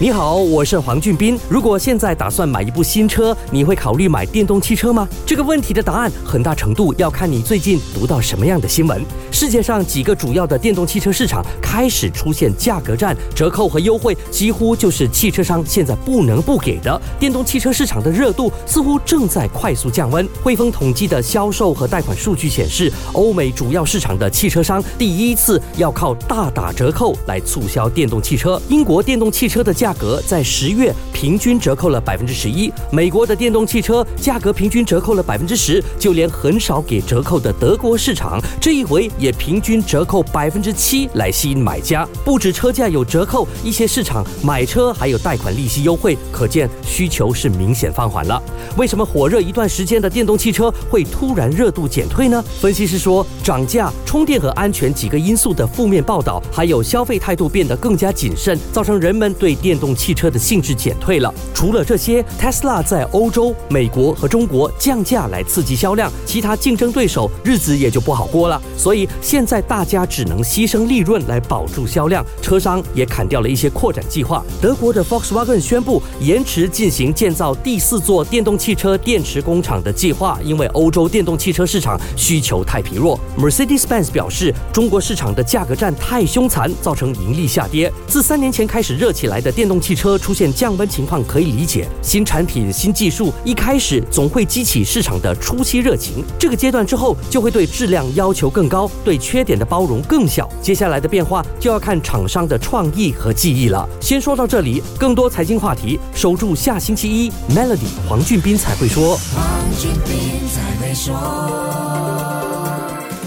你好，我是黄俊斌。如果现在打算买一部新车，你会考虑买电动汽车吗？这个问题的答案很大程度要看你最近读到什么样的新闻。世界上几个主要的电动汽车市场开始出现价格战，折扣和优惠几乎就是汽车商现在不能不给的。电动汽车市场的热度似乎正在快速降温。汇丰统计的销售和贷款数据显示，欧美主要市场的汽车商第一次要靠大打折扣来促销电动汽车。英国电动汽车的价。价格在十月平均折扣了百分之十一，美国的电动汽车价格平均折扣了百分之十，就连很少给折扣的德国市场，这一回也平均折扣百分之七来吸引买家。不止车价有折扣，一些市场买车还有贷款利息优惠，可见需求是明显放缓了。为什么火热一段时间的电动汽车会突然热度减退呢？分析师说，涨价、充电和安全几个因素的负面报道，还有消费态度变得更加谨慎，造成人们对电动汽车的兴致减退了。除了这些，Tesla 在欧洲、美国和中国降价来刺激销量，其他竞争对手日子也就不好过了。所以现在大家只能牺牲利润来保住销量，车商也砍掉了一些扩展计划。德国的 Volkswagen 宣布延迟进行建造第四座电动汽车电池工厂的计划，因为欧洲电动汽车市场需求太疲弱。Mercedes-Benz 表示，中国市场的价格战太凶残，造成盈利下跌。自三年前开始热起来的电电动汽车出现降温情况可以理解，新产品、新技术一开始总会激起市场的初期热情，这个阶段之后就会对质量要求更高，对缺点的包容更小。接下来的变化就要看厂商的创意和技艺了。先说到这里，更多财经话题，守住下星期一，Melody 黄俊斌才会说。黄俊斌才会说。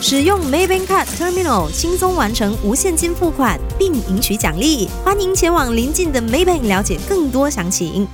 使用 Maybank Card Terminal 轻松完成无现金付款，并赢取奖励。欢迎前往临近的 Maybank 了解更多详情。